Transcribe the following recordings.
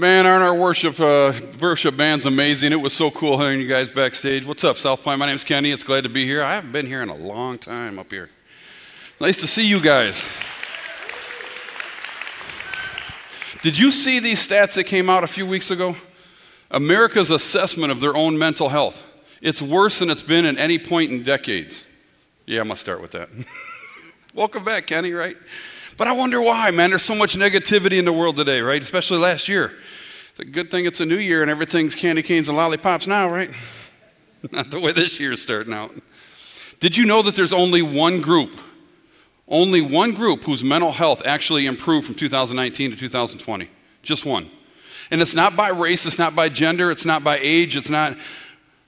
Man, aren't our worship uh, worship band's amazing? It was so cool hearing you guys backstage. What's up, South Point? My name's Kenny. It's glad to be here. I haven't been here in a long time up here. Nice to see you guys. Did you see these stats that came out a few weeks ago? America's assessment of their own mental health. It's worse than it's been at any point in decades. Yeah, I'm gonna start with that. Welcome back, Kenny, right? But I wonder why, man. There's so much negativity in the world today, right? Especially last year. It's a good thing it's a new year and everything's candy canes and lollipops now, right? Not the way this year's starting out. Did you know that there's only one group, only one group whose mental health actually improved from 2019 to 2020? Just one. And it's not by race, it's not by gender, it's not by age, it's not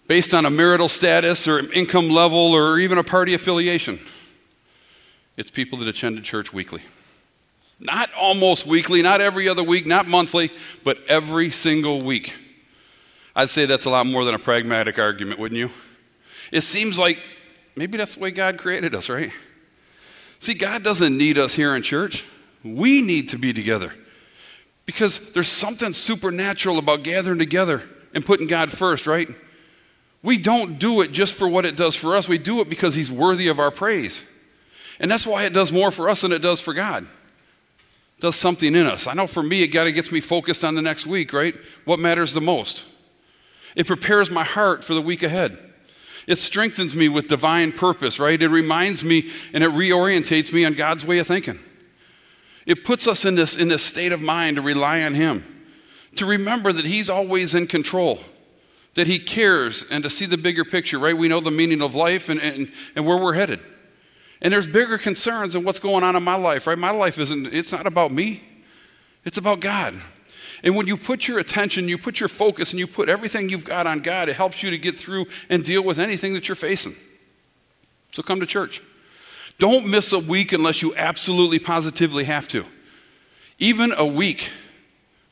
based on a marital status or income level or even a party affiliation. It's people that attended church weekly. Not almost weekly, not every other week, not monthly, but every single week. I'd say that's a lot more than a pragmatic argument, wouldn't you? It seems like maybe that's the way God created us, right? See, God doesn't need us here in church. We need to be together. Because there's something supernatural about gathering together and putting God first, right? We don't do it just for what it does for us. We do it because He's worthy of our praise. And that's why it does more for us than it does for God It does something in us. I know for me, it kind of gets me focused on the next week, right? What matters the most? It prepares my heart for the week ahead. It strengthens me with divine purpose, right? It reminds me and it reorientates me on God's way of thinking. It puts us in this, in this state of mind to rely on Him, to remember that He's always in control, that He cares, and to see the bigger picture, right? We know the meaning of life and, and, and where we're headed. And there's bigger concerns than what's going on in my life, right? My life isn't, it's not about me, it's about God. And when you put your attention, you put your focus, and you put everything you've got on God, it helps you to get through and deal with anything that you're facing. So come to church. Don't miss a week unless you absolutely positively have to. Even a week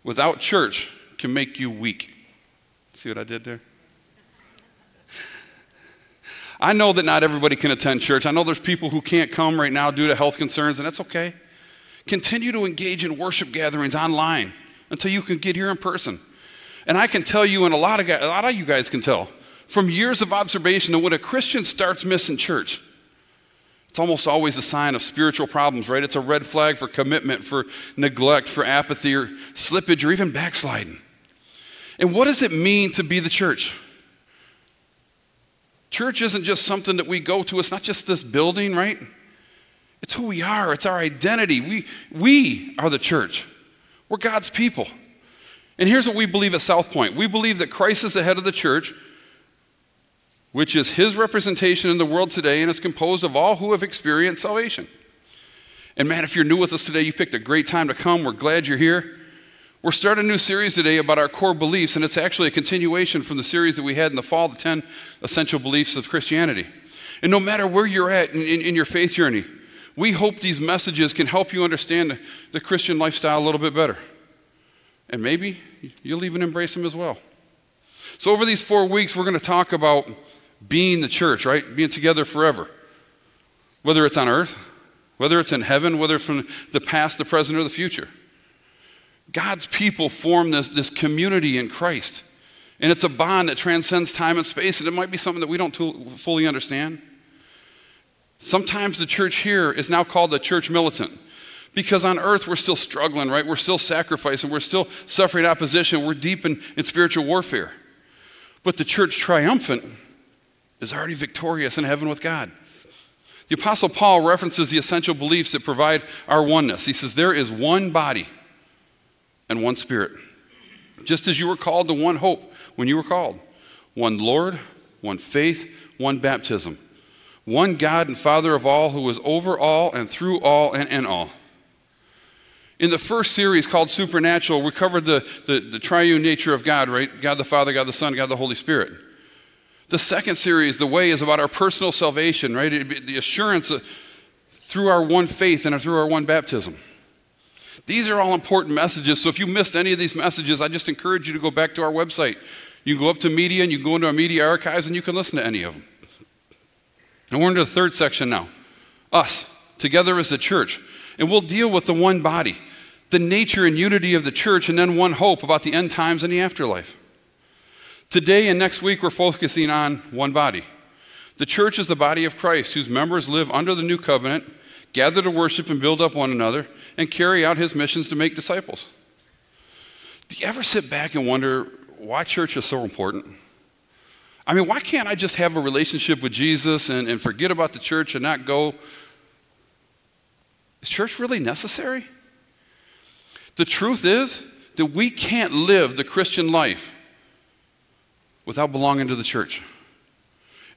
without church can make you weak. See what I did there? I know that not everybody can attend church. I know there's people who can't come right now due to health concerns, and that's okay. Continue to engage in worship gatherings online until you can get here in person. And I can tell you, and a lot of, guys, a lot of you guys can tell, from years of observation, that when a Christian starts missing church, it's almost always a sign of spiritual problems, right? It's a red flag for commitment, for neglect, for apathy, or slippage, or even backsliding. And what does it mean to be the church? Church isn't just something that we go to, it's not just this building, right? It's who we are, it's our identity. We, we are the church, we're God's people. And here's what we believe at South Point we believe that Christ is the head of the church, which is his representation in the world today and is composed of all who have experienced salvation. And man, if you're new with us today, you picked a great time to come. We're glad you're here. We're starting a new series today about our core beliefs, and it's actually a continuation from the series that we had in the fall, the 10 essential beliefs of Christianity. And no matter where you're at in, in, in your faith journey, we hope these messages can help you understand the, Christian lifestyle a little bit better. And maybe you'll even embrace them as well. So, over these four weeks, we're going to talk about being the church, right? Being together forever. Whether it's on earth, whether it's in heaven, whether it's from the past, the present, or the future. God's people form this, this community in Christ. And it's a bond that transcends time and space, and it might be something that we don't fully understand. Sometimes the church here is now called the church militant because on earth we're still struggling, right? We're still sacrificing, we're still suffering opposition, we're deep in, in spiritual warfare. But the church triumphant is already victorious in heaven with God. The Apostle Paul references the essential beliefs that provide our oneness. He says, There is one body and one Spirit. Just as you were called to one hope when you were called one Lord, one faith, one baptism, one God and Father of all who is over all and through all and in all. In the first series called Supernatural, we covered the, the, the, triune nature of God, right? God the Father, God the Son, God the Holy Spirit. The second series, The Way, is about our personal salvation, right? the assurance through our one faith and through our one baptism. These are all important messages. So if you missed any of these messages, I just encourage you to go back to our website. You can go up to media and you can go into our media archives and you can listen to any of them. And we're into the third section now us, together as a church. And we'll deal with the one body. the nature and unity of the church, and then one hope about the end times and the afterlife. Today and next week, we're focusing on one body. The church is the body of Christ, whose members live under the new covenant, gather to worship and build up one another, and carry out his missions to make disciples. Do you ever sit back and wonder why church is so important? I mean, why can't I just have a relationship with Jesus and, and forget about the church and not go? Is church really necessary? The truth is that we can't live the Christian life without belonging to the church.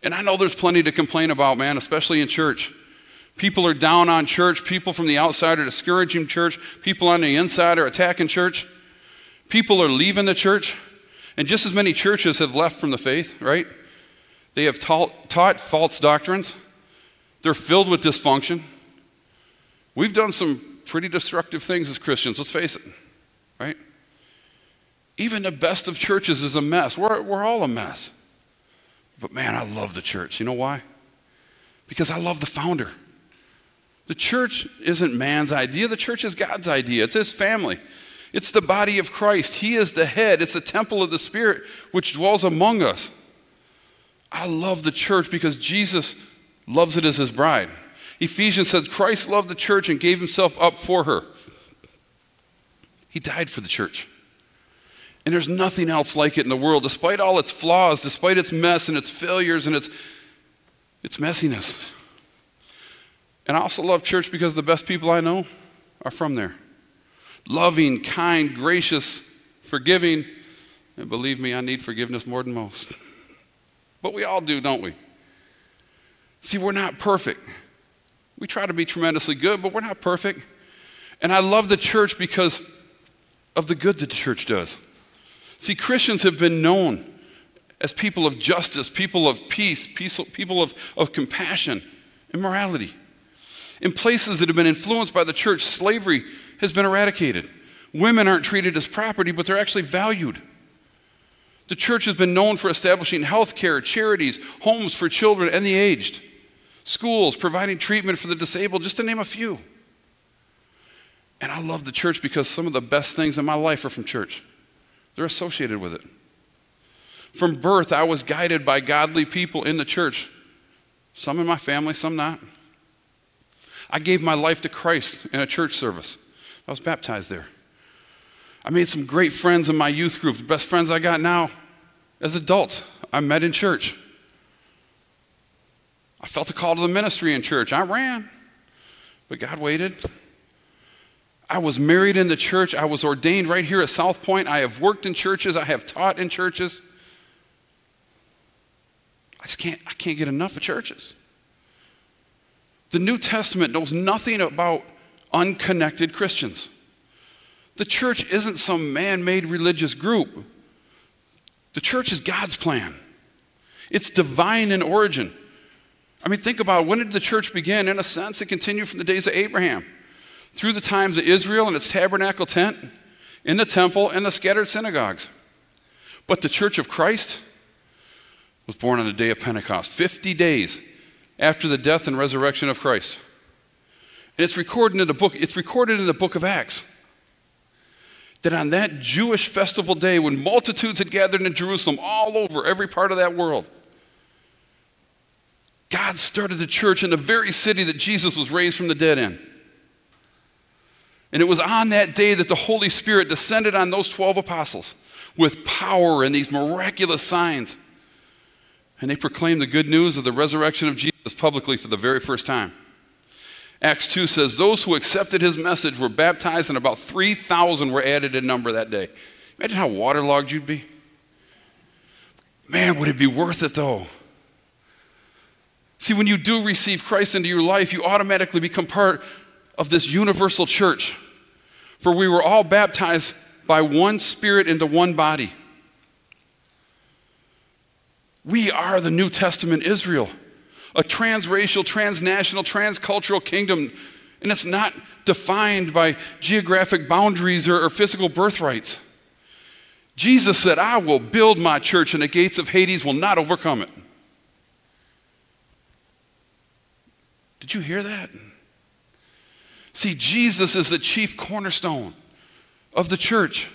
And I know there's plenty to complain about, man, especially in church. People are down on church. People from the outside are discouraging church. People on the inside are attacking church. People are leaving the church. And just as many churches have left from the faith, right? They have taught, taught false doctrines. They're filled with dysfunction. We've done some pretty destructive things as Christians, let's face it, right? Even the best of churches is a mess. We're, we're all a mess. But man, I love the church. You know why? Because I love the founder. The church isn't man's idea, the church is God's idea, it's his family. It's the body of Christ. He is the head. It's the temple of the Spirit which dwells among us. I love the church because Jesus loves it as his bride. Ephesians says Christ loved the church and gave himself up for her. He died for the church. And there's nothing else like it in the world, despite all its flaws, despite its mess and its failures and its, its messiness. And I also love church because the best people I know are from there. Loving, kind, gracious, forgiving. And believe me, I need forgiveness more than most. But we all do, don't we? See, we're not perfect. We try to be tremendously good, but we're not perfect. And I love the church because of the good that the church does. See, Christians have been known as people of justice, people of peace, people of, of compassion and morality. In places that have been influenced by the church, slavery has been eradicated. Women aren't treated as property, but they're actually valued. The church has been known for establishing health care, charities, homes for children and the aged, schools, providing treatment for the disabled, just to name a few. And I love the church because some of the best things in my life are from church, they're associated with it. From birth, I was guided by godly people in the church, some in my family, some not. I gave my life to Christ in a church service. I was baptized there. I made some great friends in my youth group, the best friends I got now as adults. I met in church. I felt a call to the ministry in church. I ran, but God waited. I was married in the church. I was ordained right here at South Point. I have worked in churches. I have taught in churches. I just can't, I can't get enough of churches. The New Testament knows nothing about unconnected Christians. The church isn't some man made religious group. The church is God's plan, it's divine in origin. I mean, think about it. when did the church begin? In a sense, it continued from the days of Abraham through the times of Israel and its tabernacle tent, in the temple, and the scattered synagogues. But the church of Christ was born on the day of Pentecost, 50 days after the death and resurrection of Christ. And it's recorded in the book, it's recorded in the book of Acts that on that Jewish festival day, when multitudes had gathered in Jerusalem, all over every part of that world, God started the church in the very city that Jesus was raised from the dead in. And it was on that day that the Holy Spirit descended on those 12 apostles with power and these miraculous signs. And they proclaimed the good news of the resurrection of Jesus publicly for the very first time. Acts 2 says, Those who accepted his message were baptized, and about 3,000 were added in number that day. Imagine how waterlogged you'd be. Man, would it be worth it though? See, when you do receive Christ into your life, you automatically become part of this universal church. For we were all baptized by one Spirit into one body. We are the New Testament Israel a transracial, transnational, transcultural kingdom, and it's not defined by geographic boundaries or, or physical birthrights. Jesus said, I will build my church, and the gates of Hades will not overcome it. Did you hear that? See, Jesus is the chief cornerstone. of the church.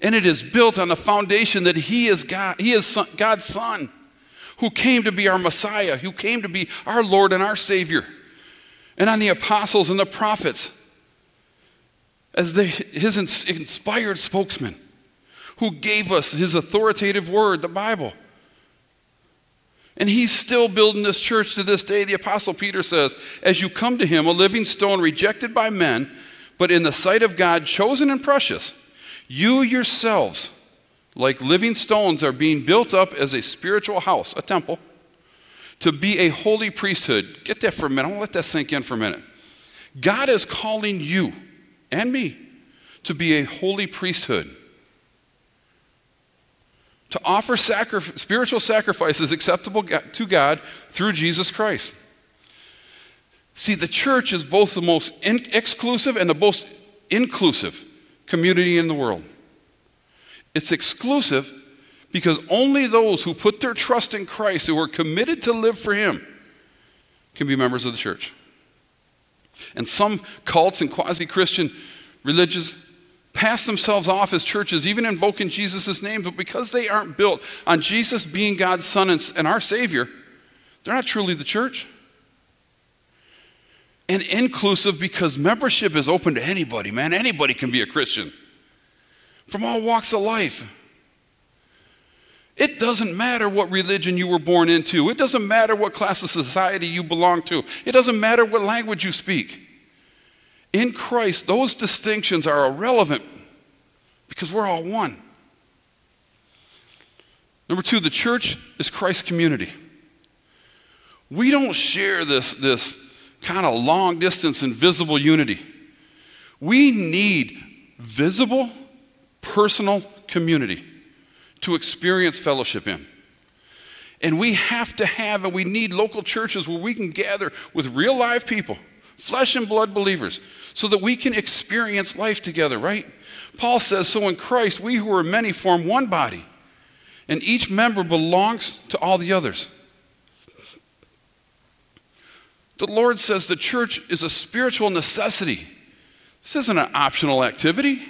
And it is built on the foundation that He is God, He is son, God's Son, who came to be our Messiah, who came to be our Lord and our Savior, and on the apostles and the prophets as the, His inspired spokesman, who gave us His authoritative word, the Bible. And he's still building this church to this day. The Apostle Peter says, As you come to him, a living stone rejected by men, but in the sight of God, chosen and precious, you yourselves, like living stones, are being built up as a spiritual house, a temple, to be a holy priesthood. Get that for a minute. I want to let that sink in for a minute. God is calling you and me to be a holy priesthood to offer sacri- spiritual sacrifices acceptable to God through Jesus Christ. See, the church is both the most in- exclusive and the most inclusive community in the world. It's exclusive because only those who put their trust in Christ, who are committed to live for Him, can be members of the church. And some cults and quasi Christian religions pass themselves off as churches, even invoking Jesus' name, but because they aren't built on Jesus being God's Son and, our Savior, they're not truly the church. And inclusive because membership is open to anybody, man. Anybody can be a Christian from all walks of life. It doesn't matter what religion you were born into. It doesn't matter what class of society you belong to. It doesn't matter what language you speak. In Christ, those distinctions are irrelevant because we're all one. Number two, the church is Christ's community. We don't share this, this kind of long distance invisible unity. We need visible, personal community to experience fellowship in. And we have to have, and we need local churches where we can gather with real live people flesh and blood believers, so that we can experience life together, right? Paul says, So in Christ, we who are many form one body, and each member belongs to all the others. The Lord says the church is a spiritual necessity. This isn't an optional activity.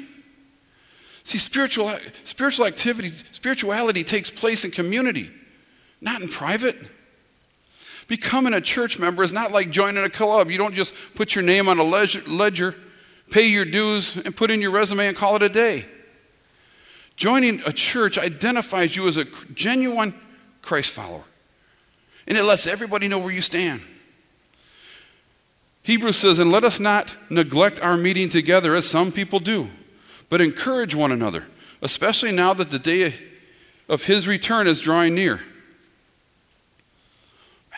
See, spiritual, spiritual activity, spirituality takes place in community, not in private. Becoming a church member is not like joining a club. You don't just put your name on a ledger, pay your dues, and put in your resume and call it a day. Joining a church identifies you as a genuine Christ follower, and it lets everybody know where you stand. Hebrews says, And let us not neglect our meeting together as some people do, but encourage one another, especially now that the day of his return is drawing near.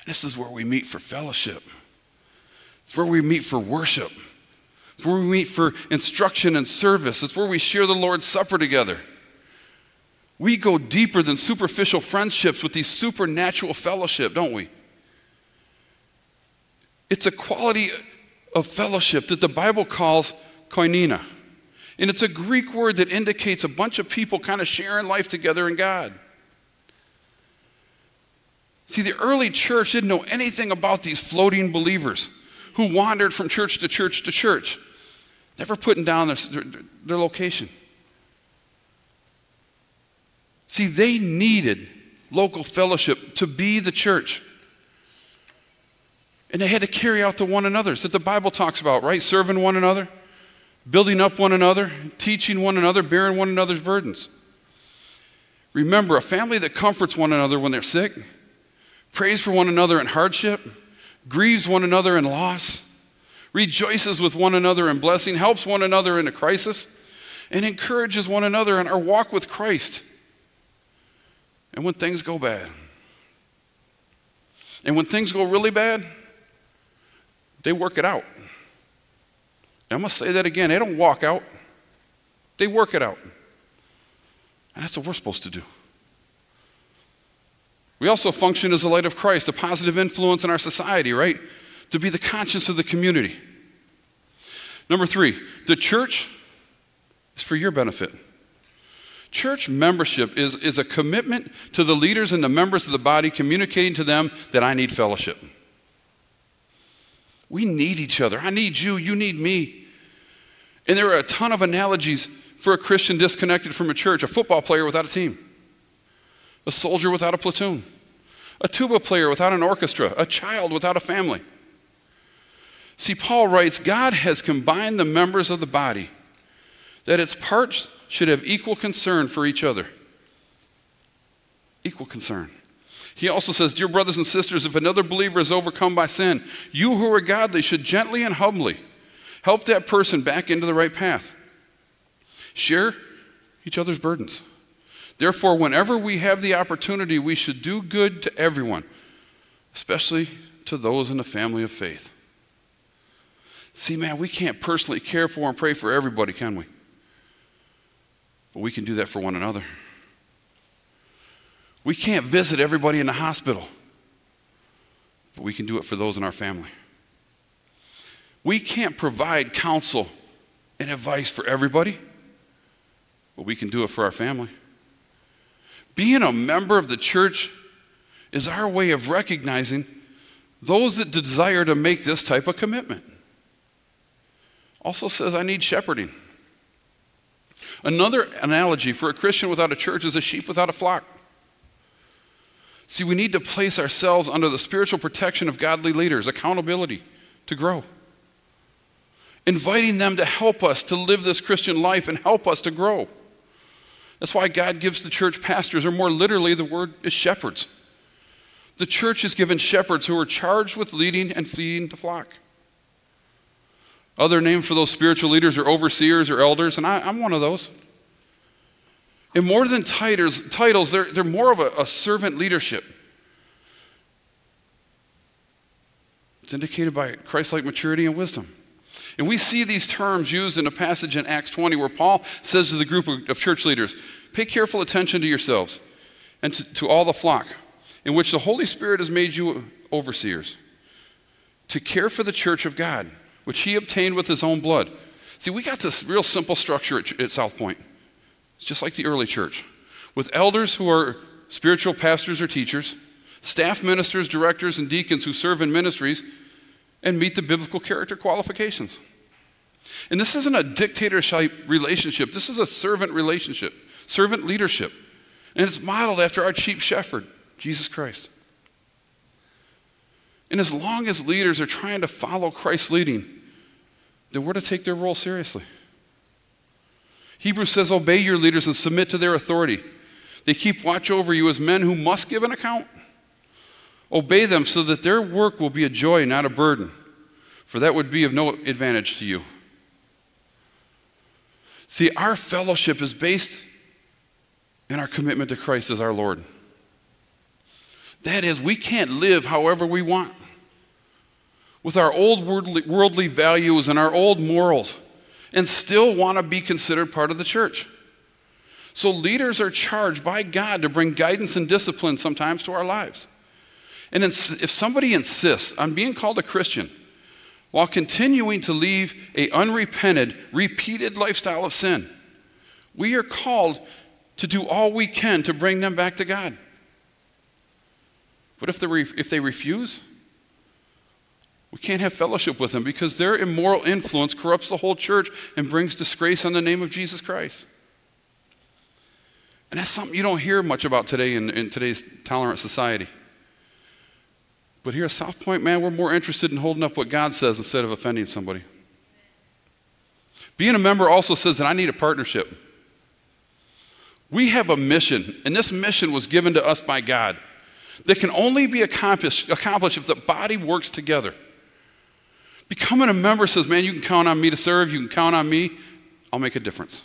This is where we meet for fellowship. It's where we meet for worship. It's where we meet for instruction and service. It's where we share the Lord's Supper together. We go deeper than superficial friendships with these supernatural fellowship, don't we? It's a quality of fellowship that the Bible calls koinonia. And it's a Greek word that indicates a bunch of people kind of sharing life together in God. See, the early church didn't know anything about these floating believers who wandered from church to church to church, never putting down their, their, their location. See, they needed local fellowship to be the church. And they had to carry out the one another's that the Bible talks about, right? Serving one another, building up one another, teaching one another, bearing one another's burdens. Remember, a family that comforts one another when they're sick prays for one another in hardship, grieves one another in loss, rejoices with one another in blessing, helps one another in a crisis, and encourages one another in our walk with Christ. And when things go bad, and when things go really bad, they work it out. And I'm going to say that again. They don't walk out, they work it out. And that's what we're supposed to do. We also function as the light of Christ, a positive influence in our society, right? To be the conscience of the community. Number three, the church is for your benefit. Church membership is, is a commitment to the leaders and the members of the body, communicating to them that I need fellowship. We need each other. I need you, you need me. And there are a ton of analogies for a Christian disconnected from a church a football player without a team, a soldier without a platoon, a tuba player without an orchestra, a child without a family. See, Paul writes God has combined the members of the body, that its parts should have equal concern for each other. Equal concern. He also says, Dear brothers and sisters, if another believer is overcome by sin, you who are godly should gently and humbly help that person back into the right path. Share each other's burdens. Therefore, whenever we have the opportunity, we should do good to everyone, especially to those in the family of faith. See, man, we can't personally care for and pray for everybody, can we? But we can do that for one another. We can't visit everybody in the hospital, but we can do it for those in our family. We can't provide counsel and advice for everybody, but we can do it for our family. Being a member of the church is our way of recognizing those that desire to make this type of commitment. Also says, I need shepherding. Another analogy for a Christian without a church is a sheep without a flock. See, we need to place ourselves under the spiritual protection of godly leaders, accountability to grow. Inviting them to help us to live this Christian life and help us to grow. That's why God gives the church pastors, or more literally, the word is shepherds. The church is given shepherds who are charged with leading and feeding the flock. Other names for those spiritual leaders are overseers or elders, and I, am one of those. And more than titles, titles they're, they're more of a, a servant leadership. It's indicated by Christ like maturity and wisdom. And we see these terms used in a passage in Acts 20 where Paul says to the group of, church leaders, Pay careful attention to yourselves and to, to all the flock, in which the Holy Spirit has made you overseers, to care for the church of God, which he obtained with his own blood. See, we got this real simple structure at, at South Point. It's just like the early church, with elders who are spiritual pastors or teachers, staff ministers, directors, and deacons who serve in ministries and meet the biblical character qualifications. And this isn't a dictatorship relationship, this is a servant relationship, servant leadership. And it's modeled after our chief shepherd, Jesus Christ. And as long as leaders are trying to follow Christ's leading, then we're to take their role seriously. Hebrews says, Obey your leaders and submit to their authority. They keep watch over you as men who must give an account. Obey them so that their work will be a joy, not a burden, for that would be of no advantage to you. See, our fellowship is based in our commitment to Christ as our Lord. That is, we can't live however we want with our old worldly, worldly values and our old morals and still want to be considered part of the church. So, leaders are charged by God to bring guidance and discipline sometimes to our lives. And if somebody insists on being called a Christian while continuing to leave a unrepented, repeated lifestyle of sin, we are called to do all we can to bring them back to God. But if if they refuse, we can't have fellowship with them because their immoral influence corrupts the whole church and brings disgrace on the name of Jesus Christ. And that's something you don't hear much about today in, in today's tolerant society. But here at South Point, man, we're more interested in holding up what God says instead of offending somebody. Being a member also says that I need a partnership. We have a mission, and this mission was given to us by God that can only be accomplished, accomplished if the body works together. Becoming a member says, man, you can count on me to serve, you can count on me, I'll make a difference.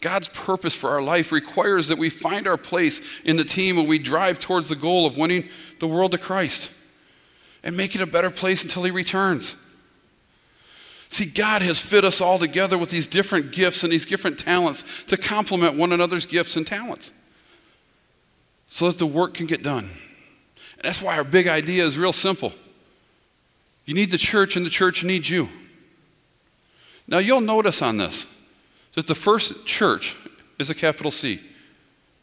God's purpose for our life requires that we find our place in the team and we drive towards the goal of winning the world to Christ and make it a better place until He returns. See, God has fit us all together with these different gifts and these different talents to complement one another's gifts and talents so that the work can get done. That's why our big idea is real simple. You need the church, and the church needs you. Now, you'll notice on this that the first church is a capital C.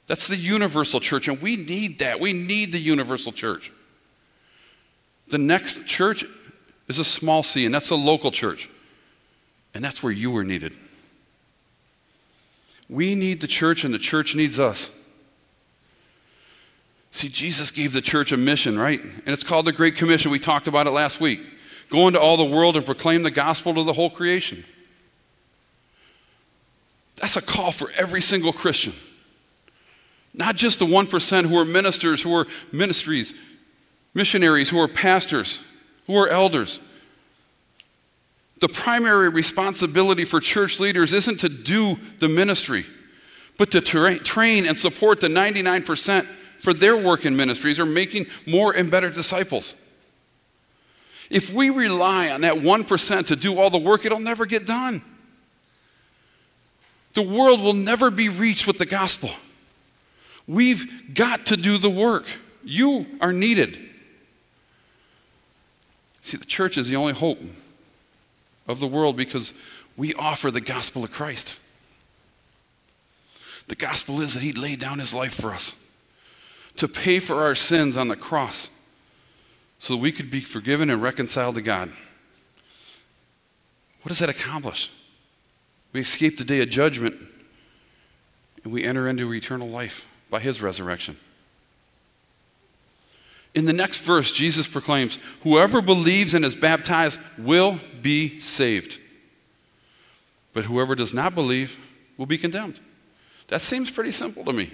That's the universal church, and we need that. We need the universal church. The next church is a small c, and that's a local church. And that's where you were needed. We need the church, and the church needs us. See, Jesus gave the church a mission, right? And it's called the Great Commission. We talked about it last week. Go into all the world and proclaim the gospel to the whole creation. That's a call for every single Christian. Not just the 1% who are ministers, who are ministries, missionaries, who are pastors, who are elders. The primary responsibility for church leaders isn't to do the ministry, but to tra- train and support the 99% for their work in ministries or making more and better disciples. If we rely on that 1% to do all the work, it'll never get done. The world will never be reached with the gospel. We've got to do the work. You are needed. See, the church is the only hope of the world because we offer the gospel of Christ. The gospel is that He laid down His life for us to pay for our sins on the cross so that we could be forgiven and reconciled to God. What does that accomplish? We escape the day of judgment and we enter into eternal life by his resurrection. In the next verse, Jesus proclaims, Whoever believes and is baptized will be saved. But whoever does not believe will be condemned. That seems pretty simple to me.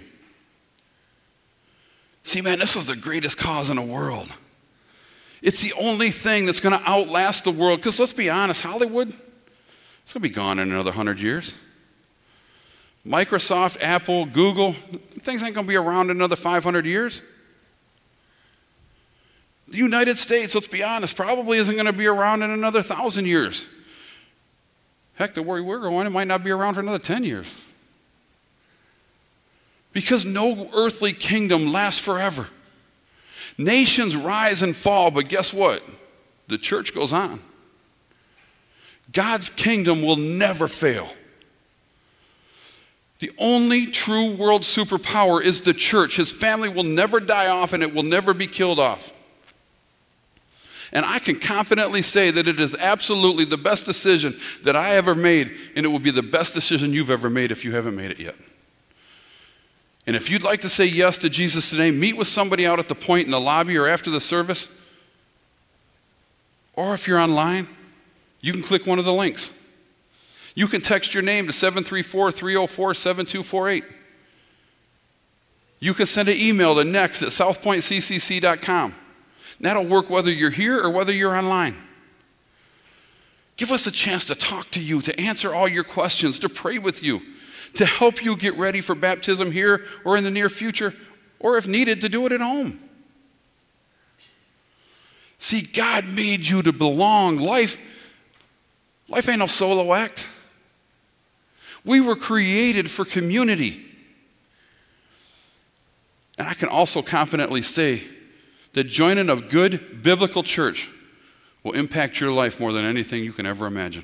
See, man, this is the greatest cause in the world. It's the only thing that's going to outlast the world. Because let's be honest, Hollywood, it's going to be gone in another 100 years. Microsoft, Apple, Google, things ain't going to be around in another 500 years. The United States, let's be honest, probably isn't going to be around in another thousand years. Heck, the way we're going, it might not be around for another 10 years. Because no earthly kingdom lasts forever. Nations rise and fall, but guess what? The church goes on. God's kingdom will never fail. The only true world superpower is the church. His family will never die off and it will never be killed off. And I can confidently say that it is absolutely the best decision that I ever made, and it will be the best decision you've ever made if you haven't made it yet. And if you'd like to say yes to Jesus today, meet with somebody out at the point in the lobby or after the service. Or if you're online, you can click one of the links. You can text your name to 734 304 7248. You can send an email to next at southpointccc.com. That'll work whether you're here or whether you're online. Give us a chance to talk to you, to answer all your questions, to pray with you to help you get ready for baptism here or in the near future, or if needed, to do it at home. See, God made you to belong. Life, life ain't no solo act. We were created for community. And I can also confidently say that joining a good biblical church will impact your life more than anything you can ever imagine.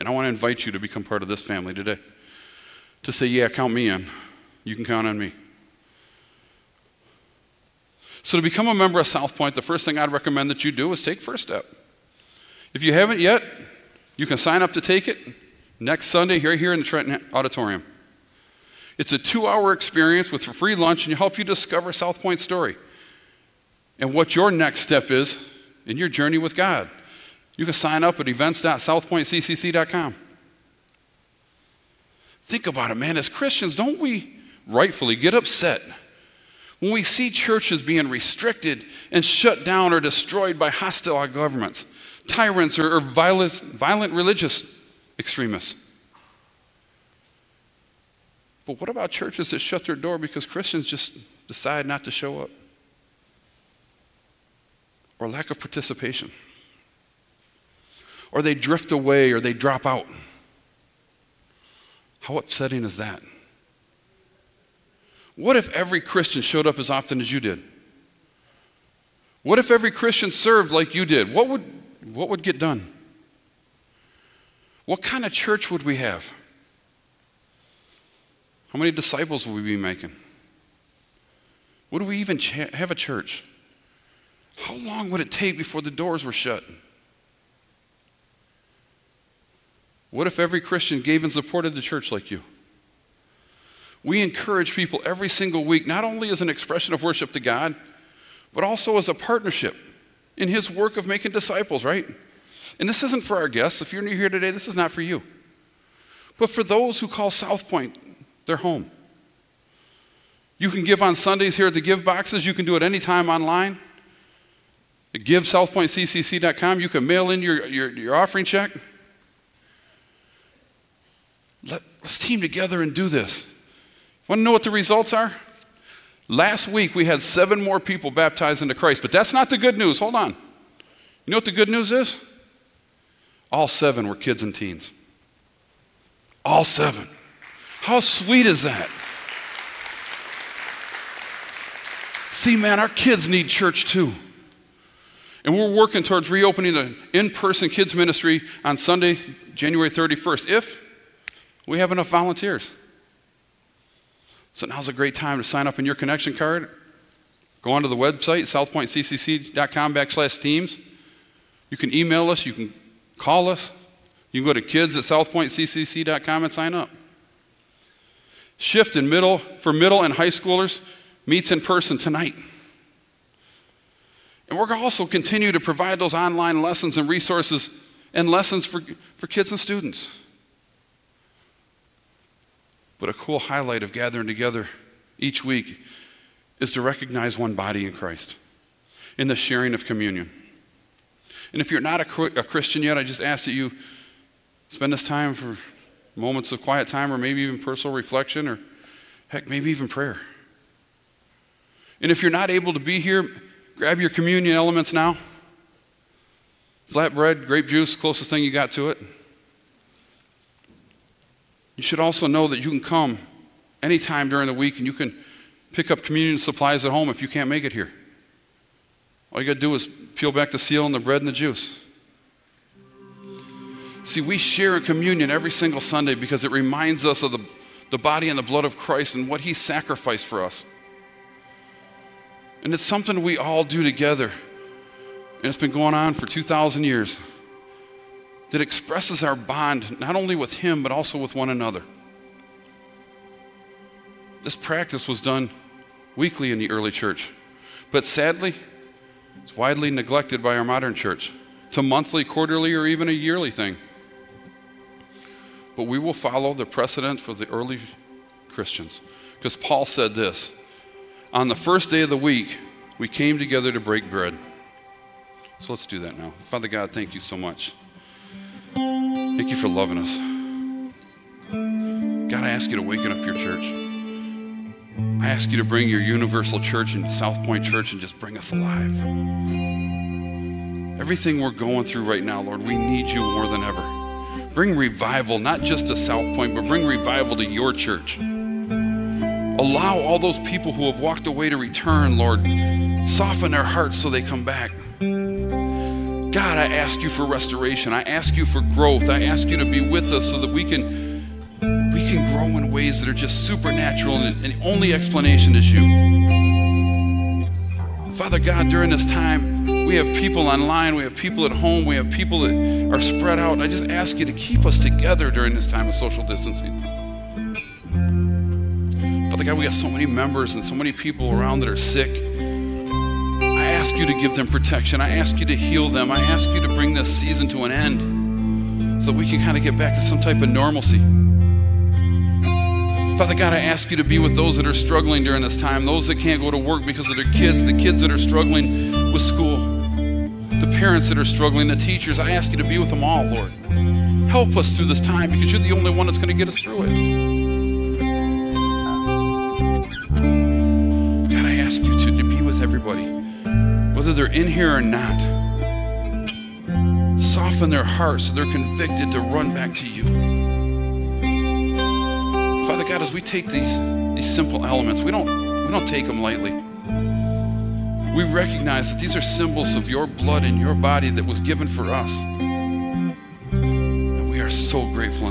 And I want to invite you to become part of this family today. To say, yeah, count me in. You can count on me. So, to become a member of South Point, the first thing I'd recommend that you do is take first step. If you haven't yet, you can sign up to take it next Sunday here, here in the Trenton Auditorium. It's a two hour experience with free lunch and you help you discover South Point's story and what your next step is in your journey with God. You can sign up at events.southpointccc.com. Think about it, man. As Christians, don't we rightfully get upset when we see churches being restricted and shut down or destroyed by hostile governments, tyrants, or, or violent, violent religious extremists? But what about churches that shut their door because Christians just decide not to show up? Or lack of participation? Or they drift away or they drop out. How upsetting is that? What if every Christian showed up as often as you did? What if every Christian served like you did? What would, what would get done? What kind of church would we have? How many disciples would we be making? Would we even have a church? How long would it take before the doors were shut? What if every Christian gave and supported the church like you? We encourage people every single week, not only as an expression of worship to God, but also as a partnership in His work of making disciples, right? And this isn't for our guests. If you're new here today, this is not for you. But for those who call South Point their home. You can give on Sundays here at the Give boxes. You can do it anytime online. At GiveSouthPointCCC.com. You can mail in your, your, your offering check. Let, let's team together and do this. Want to know what the results are? Last week we had seven more people baptized into Christ, but that's not the good news. Hold on. You know what the good news is? All seven were kids and teens. All seven. How sweet is that? See, man, our kids need church too. And we're working towards reopening the in person kids ministry on Sunday, January 31st, if we have enough volunteers. So now's a great time to sign up in your connection card. Go onto the website, southpointccc.com backslash teams. You can email us, you can call us, you can go to kids at southpointccc.com and sign up. Shift in middle for middle and high schoolers meets in person tonight. And we're going to also continue to provide those online lessons and resources and lessons for, for kids and students. But a cool highlight of gathering together each week is to recognize one body in Christ in the sharing of communion. And if you're not a, Christian yet, I just ask that you spend this time for moments of quiet time or maybe even personal reflection or heck, maybe even prayer. And if you're not able to be here, grab your communion elements now. Flatbread, grape juice, closest thing you got to it. You should also know that you can come anytime during the week and you can pick up communion supplies at home if you can't make it here. All you got to do is peel back the seal and the bread and the juice. See, we share in communion every single Sunday because it reminds us of the, the body and the blood of Christ and what he sacrificed for us. And it's something we all do together. And it's been going on for 2,000 years that expresses our bond not only with Him, but also with one another. This practice was done weekly in the early church, but sadly, it's widely neglected by our modern church. It's a monthly, quarterly, or even a yearly thing. But we will follow the precedent for the early Christians. Because Paul said this On the first day of the week, we came together to break bread. So let's do that now. Father God, thank you so much. Thank you for loving us. God, I ask you to waken up your church. I ask you to bring your universal church into South Point Church and just bring us alive. Everything we're going through right now, Lord, we need you more than ever. Bring revival, not just to South Point, but bring revival to your church. Allow all those people who have walked away to return, Lord. Soften their hearts so they come back. God, I ask you for restoration. I ask you for growth. I ask you to be with us so that we can we can grow in ways that are just supernatural and, and the only explanation is you. Father God, during this time, we have people online, we have people at home, we have people that are spread out. I just ask you to keep us together during this time of social distancing. Father God, we have so many members and so many people around that are sick ask you to give them protection. I ask you to heal them. I ask you to bring this season to an end so that we can kind of get back to some type of normalcy. Father God, I ask you to be with those that are struggling during this time, those that can't go to work because of their kids, the kids that are struggling with school, the parents that are struggling, the teachers. I ask you to be with them all, Lord. Help us through this time because you're the only one that's going to get us through it. Whether they're in here or not. Soften their hearts so they're convicted to run back to you. Father God, as we take these, these simple elements, we don't, we don't take them lightly. We recognize that these are symbols of your blood and your body that was given for us. And we are so grateful